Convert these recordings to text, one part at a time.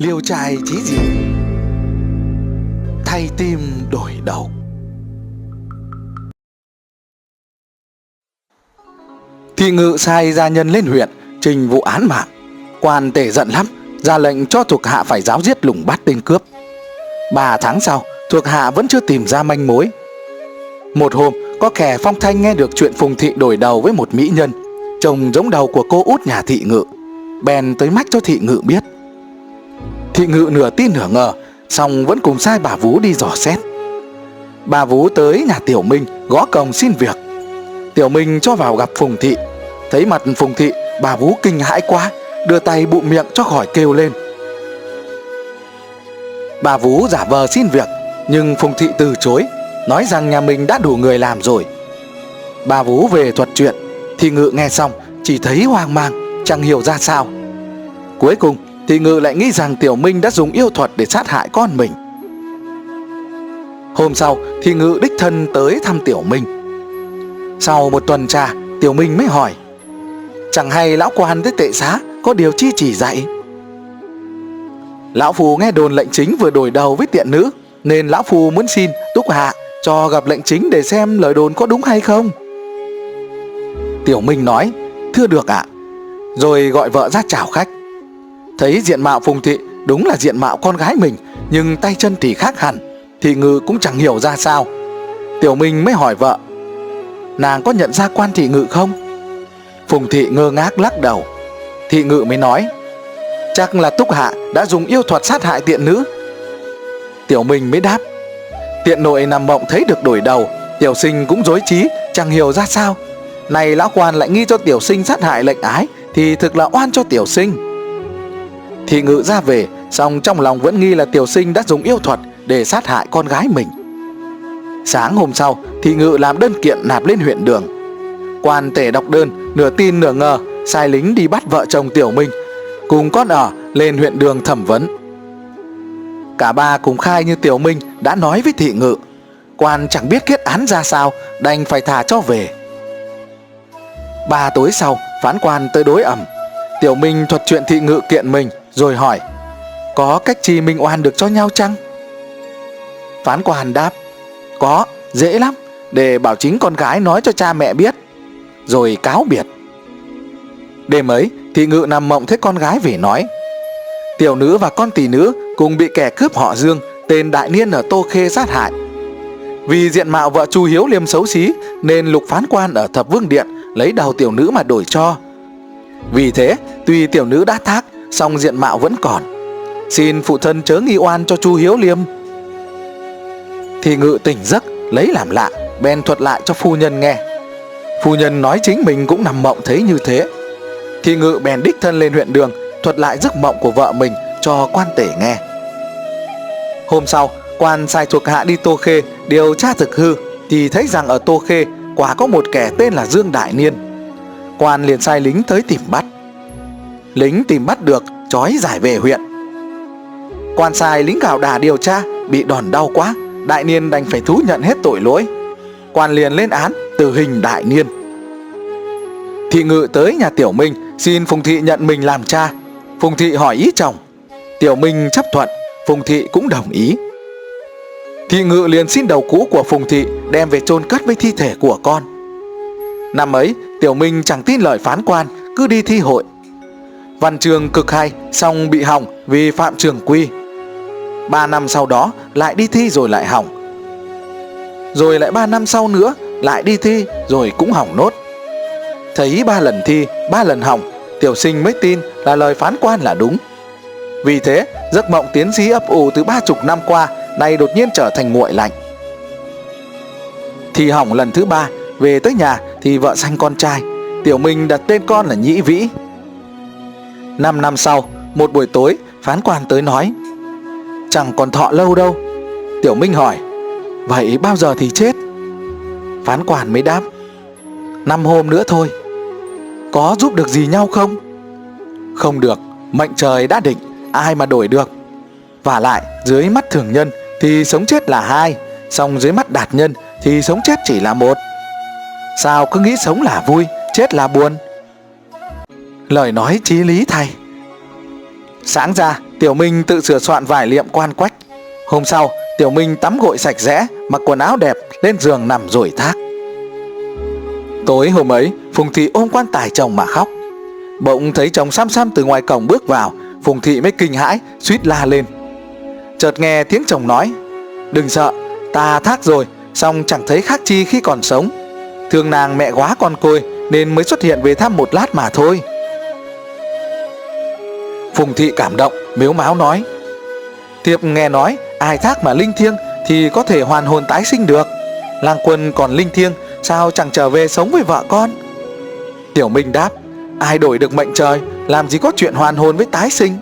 liều trai chí gì thay tim đổi đầu. Thị ngự sai gia nhân lên huyện, trình vụ án mạng. Quan tể giận lắm, ra lệnh cho thuộc hạ phải giáo giết lùng bắt tên cướp. Ba tháng sau, thuộc hạ vẫn chưa tìm ra manh mối. Một hôm, có kẻ phong thanh nghe được chuyện phùng thị đổi đầu với một mỹ nhân. Chồng giống đầu của cô út nhà thị ngự. Bèn tới mách cho thị ngự biết thị ngự nửa tin nửa ngờ, song vẫn cùng sai bà vú đi dò xét. Bà vú tới nhà tiểu minh, gõ cổng xin việc. Tiểu minh cho vào gặp phùng thị. Thấy mặt phùng thị, bà vú kinh hãi quá, đưa tay bụng miệng cho khỏi kêu lên. Bà vú giả vờ xin việc, nhưng phùng thị từ chối, nói rằng nhà mình đã đủ người làm rồi. Bà vú về thuật chuyện thì ngự nghe xong, chỉ thấy hoang mang, chẳng hiểu ra sao. Cuối cùng thì ngự lại nghĩ rằng tiểu minh đã dùng yêu thuật để sát hại con mình. Hôm sau, thì ngự đích thân tới thăm tiểu minh. Sau một tuần trà, tiểu minh mới hỏi, chẳng hay lão quan tới tệ xá có điều chi chỉ dạy? Lão phù nghe đồn lệnh chính vừa đổi đầu với tiện nữ, nên lão phù muốn xin túc hạ cho gặp lệnh chính để xem lời đồn có đúng hay không. Tiểu minh nói, thưa được ạ. Rồi gọi vợ ra chào khách thấy diện mạo phùng thị đúng là diện mạo con gái mình, nhưng tay chân thì khác hẳn, thì ngự cũng chẳng hiểu ra sao. Tiểu minh mới hỏi vợ, nàng có nhận ra quan thị ngự không? Phùng thị ngơ ngác lắc đầu. Thị ngự mới nói, chắc là túc hạ đã dùng yêu thuật sát hại tiện nữ. Tiểu minh mới đáp, tiện nội nằm mộng thấy được đổi đầu, tiểu sinh cũng dối trí, chẳng hiểu ra sao. Này lão quan lại nghi cho tiểu sinh sát hại lệnh ái, thì thực là oan cho tiểu sinh thì ngự ra về, song trong lòng vẫn nghi là tiểu sinh đã dùng yêu thuật để sát hại con gái mình. Sáng hôm sau, thì ngự làm đơn kiện nạp lên huyện đường. Quan tể đọc đơn, nửa tin nửa ngờ, sai lính đi bắt vợ chồng tiểu minh cùng con ở lên huyện đường thẩm vấn. Cả ba cùng khai như tiểu minh đã nói với thị ngự, quan chẳng biết kết án ra sao, đành phải thả cho về. Ba tối sau, phán quan tới đối ẩm, tiểu minh thuật chuyện thị ngự kiện mình rồi hỏi, có cách gì mình oan được cho nhau chăng? Phán quan đáp, có, dễ lắm, để bảo chính con gái nói cho cha mẹ biết. Rồi cáo biệt. Đêm ấy, thị ngự nằm mộng thấy con gái về nói, tiểu nữ và con tỷ nữ cùng bị kẻ cướp họ dương, tên đại niên ở tô khê sát hại. Vì diện mạo vợ chu hiếu liêm xấu xí, nên lục phán quan ở thập vương điện lấy đầu tiểu nữ mà đổi cho. Vì thế, tuy tiểu nữ đã thác song diện mạo vẫn còn. Xin phụ thân chớ nghi oan cho chu hiếu liêm. Thì ngự tỉnh giấc, lấy làm lạ, bèn thuật lại cho phu nhân nghe. Phu nhân nói chính mình cũng nằm mộng thấy như thế. Thì ngự bèn đích thân lên huyện đường, thuật lại giấc mộng của vợ mình cho quan tể nghe. Hôm sau, quan sai thuộc hạ đi tô khê, điều tra thực hư, thì thấy rằng ở tô khê, quả có một kẻ tên là dương đại niên. Quan liền sai lính tới tìm bắt lính tìm bắt được trói giải về huyện. Quan sai lính gạo đà điều tra bị đòn đau quá, đại niên đành phải thú nhận hết tội lỗi. Quan liền lên án tử hình đại niên. Thị ngự tới nhà tiểu minh, xin phùng thị nhận mình làm cha. Phùng thị hỏi ý chồng. Tiểu minh chấp thuận, phùng thị cũng đồng ý. Thị ngự liền xin đầu cũ của phùng thị đem về chôn cất với thi thể của con. Năm ấy, tiểu minh chẳng tin lời phán quan, cứ đi thi hội văn trường cực hay xong bị hỏng vì phạm trường quy. Ba năm sau đó, lại đi thi rồi lại hỏng. Rồi lại ba năm sau nữa, lại đi thi rồi cũng hỏng nốt. Thấy ba lần thi, ba lần hỏng, tiểu sinh mới tin là lời phán quan là đúng. Vì thế, giấc mộng tiến sĩ ấp ủ từ ba chục năm qua nay đột nhiên trở thành nguội lạnh. Thì hỏng lần thứ ba, về tới nhà thì vợ sanh con trai. Tiểu minh đặt tên con là nhĩ vĩ năm năm sau, một buổi tối, phán quan tới nói, chẳng còn thọ lâu đâu. Tiểu minh hỏi, vậy bao giờ thì chết? Phán quan mới đáp, năm hôm nữa thôi. Có giúp được gì nhau không? Không được, mệnh trời đã định, ai mà đổi được. Và lại, dưới mắt thường nhân thì sống chết là hai, song dưới mắt đạt nhân thì sống chết chỉ là một. Sao cứ nghĩ sống là vui, chết là buồn? Lời nói chí lý thay sáng ra Tiểu Minh tự sửa soạn vải liệm quan quách. Hôm sau, Tiểu Minh tắm gội sạch sẽ, mặc quần áo đẹp, lên giường nằm rồi thác. Tối hôm ấy, Phùng Thị ôm quan tài chồng mà khóc. Bỗng thấy chồng xăm xăm từ ngoài cổng bước vào, Phùng Thị mới kinh hãi, suýt la lên. Chợt nghe tiếng chồng nói, đừng sợ, ta thác rồi, xong chẳng thấy khác chi khi còn sống. Thương nàng mẹ quá con côi nên mới xuất hiện về thăm một lát mà thôi. Phùng Thị cảm động, miếu máu nói, Thiệp nghe nói ai thác mà linh thiêng thì có thể hoàn hồn tái sinh được. Lang quân còn linh thiêng sao chẳng trở về sống với vợ con? Tiểu Minh đáp, ai đổi được mệnh trời, làm gì có chuyện hoàn hồn với tái sinh.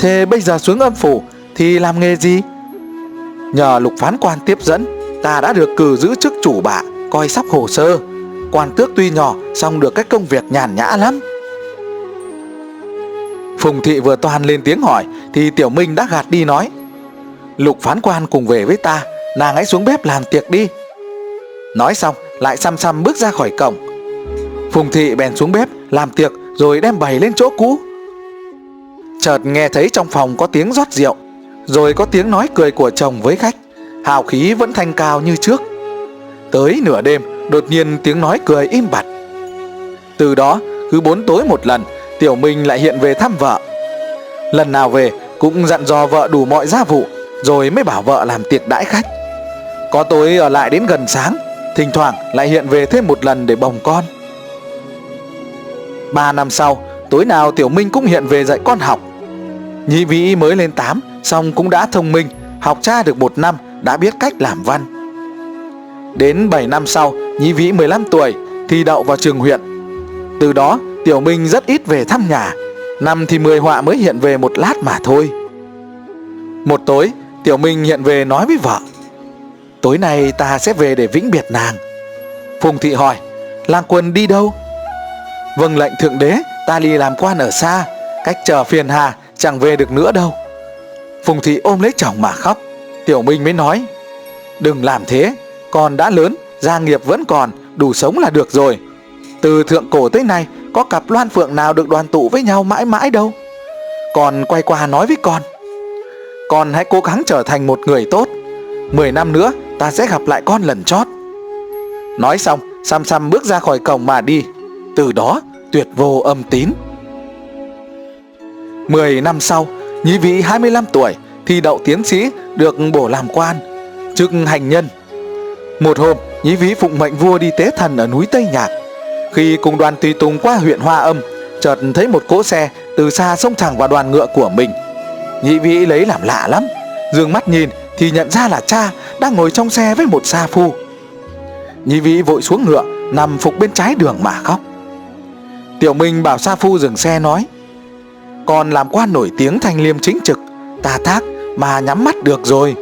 Thế bây giờ xuống âm phủ thì làm nghề gì? Nhờ lục phán quan tiếp dẫn, ta đã được cử giữ chức chủ bạ, coi sắp hồ sơ. Quan tước tuy nhỏ, xong được cái công việc nhàn nhã lắm. Phùng thị vừa toàn lên tiếng hỏi, thì Tiểu Minh đã gạt đi nói, Lục phán quan cùng về với ta, Nàng hãy xuống bếp làm tiệc đi. Nói xong, lại xăm xăm bước ra khỏi cổng. Phùng thị bèn xuống bếp làm tiệc rồi đem bày lên chỗ cũ. Chợt nghe thấy trong phòng có tiếng rót rượu, Rồi có tiếng nói cười của chồng với khách. Hào khí vẫn thanh cao như trước. Tới nửa đêm, đột nhiên tiếng nói cười im bặt. Từ đó, cứ bốn tối một lần Tiểu Minh lại hiện về thăm vợ. Lần nào về cũng dặn dò vợ đủ mọi gia vụ, Rồi mới bảo vợ làm tiệc đãi khách. Có tối ở lại đến gần sáng, Thỉnh thoảng lại hiện về thêm một lần để bồng con. Ba năm sau, Tối nào Tiểu Minh cũng hiện về dạy con học. Nhị Vĩ mới lên 8 Xong cũng đã thông minh, Học cha được một năm, Đã biết cách làm văn. Đến 7 năm sau, Nhị Vĩ 15 tuổi, Thi đậu vào trường huyện. Từ đó Tiểu Minh rất ít về thăm nhà. Năm thì mười họa mới hiện về một lát mà thôi. Một tối, Tiểu Minh hiện về nói với vợ, Tối nay ta sẽ về để vĩnh biệt nàng. Phùng Thị hỏi Lang quân đi đâu? Vâng lệnh thượng đế, Ta đi làm quan ở xa, Cách chờ phiền hà, chẳng về được nữa đâu. Phùng Thị ôm lấy chồng mà khóc. Tiểu Minh mới nói, Đừng làm thế, Con đã lớn, Gia nghiệp vẫn còn, Đủ sống là được rồi. Từ thượng cổ tới nay, có cặp loan phượng nào được đoàn tụ với nhau mãi mãi đâu? Con quay qua nói với con Con hãy cố gắng trở thành một người tốt. Mười năm nữa, ta sẽ gặp lại con lần chót. Nói xong, Sam Sam bước ra khỏi cổng mà đi. Từ đó, tuyệt vô âm tín. Mười năm sau nhí vị 25 tuổi Thi đậu tiến sĩ được bổ làm quan, Chức hành nhân. Một hôm nhí vĩ phụng mệnh vua đi tế thần ở núi Tây Nhạc khi cùng đoàn tùy tùng qua huyện Hoa Âm, chợt thấy một cỗ xe từ xa xông thẳng vào đoàn ngựa của mình. Nhị vĩ lấy làm lạ lắm, dương mắt nhìn thì nhận ra là cha đang ngồi trong xe với một sa phu. Nhị vĩ vội xuống ngựa, nằm phục bên trái đường mà khóc. Tiểu Minh bảo sa phu dừng xe nói, còn làm quan nổi tiếng thanh liêm chính trực, tà thác mà nhắm mắt được rồi.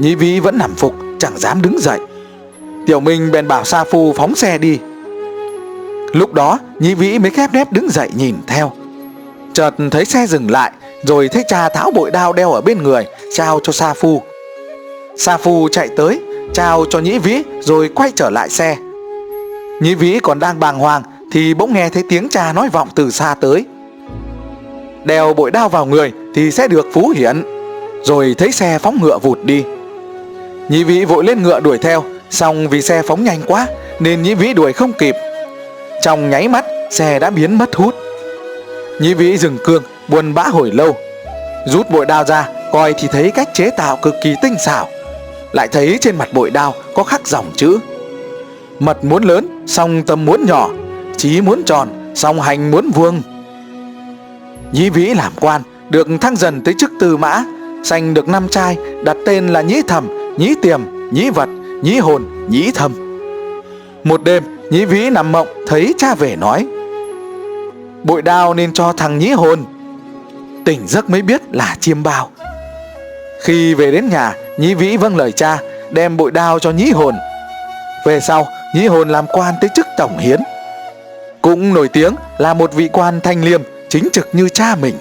Nhị vĩ vẫn nằm phục, chẳng dám đứng dậy. Tiểu Minh bèn bảo sa phu phóng xe đi. Lúc đó nhị vĩ mới khép nép đứng dậy nhìn theo. Chợt thấy xe dừng lại, Rồi thấy cha tháo bội đao đeo ở bên người, Trao cho Sa Phu. Sa Phu chạy tới, Trao cho nhĩ vĩ, rồi quay trở lại xe. Nhĩ vĩ còn đang bàng hoàng, Thì bỗng nghe thấy tiếng cha nói vọng từ xa tới. Đeo bội đao vào người Thì sẽ được phú hiển, Rồi thấy xe phóng ngựa vụt đi. Nhĩ vĩ vội lên ngựa đuổi theo, Xong vì xe phóng nhanh quá, Nên nhĩ vĩ đuổi không kịp trong nháy mắt, xe đã biến mất hút. Nhĩ vĩ dừng cương buồn bã hồi lâu, Rút bội đao ra, Coi thì thấy cách chế tạo cực kỳ tinh xảo. Lại thấy trên mặt bội đao Có khắc dòng chữ. Mật muốn lớn, song tâm muốn nhỏ Chí muốn tròn, song hành muốn vuông. Nhĩ vĩ làm quan, Được thăng dần tới chức tư mã Sanh được năm trai, Đặt tên là Nhĩ Thầm Nhĩ Tiềm Nhĩ Vật Nhĩ Hồn Nhĩ Thầm Một đêm Nhĩ vĩ nằm mộng, thấy cha về nói. Bội đao nên cho thằng nhĩ hồn. Tỉnh giấc mới biết là chiêm bao. Khi về đến nhà, Nhĩ vĩ vâng lời cha, Đem bội đao cho nhĩ hồn. Về sau, nhĩ hồn làm quan tới chức tổng hiến. Cũng nổi tiếng là một vị quan thanh liêm, Chính trực như cha mình.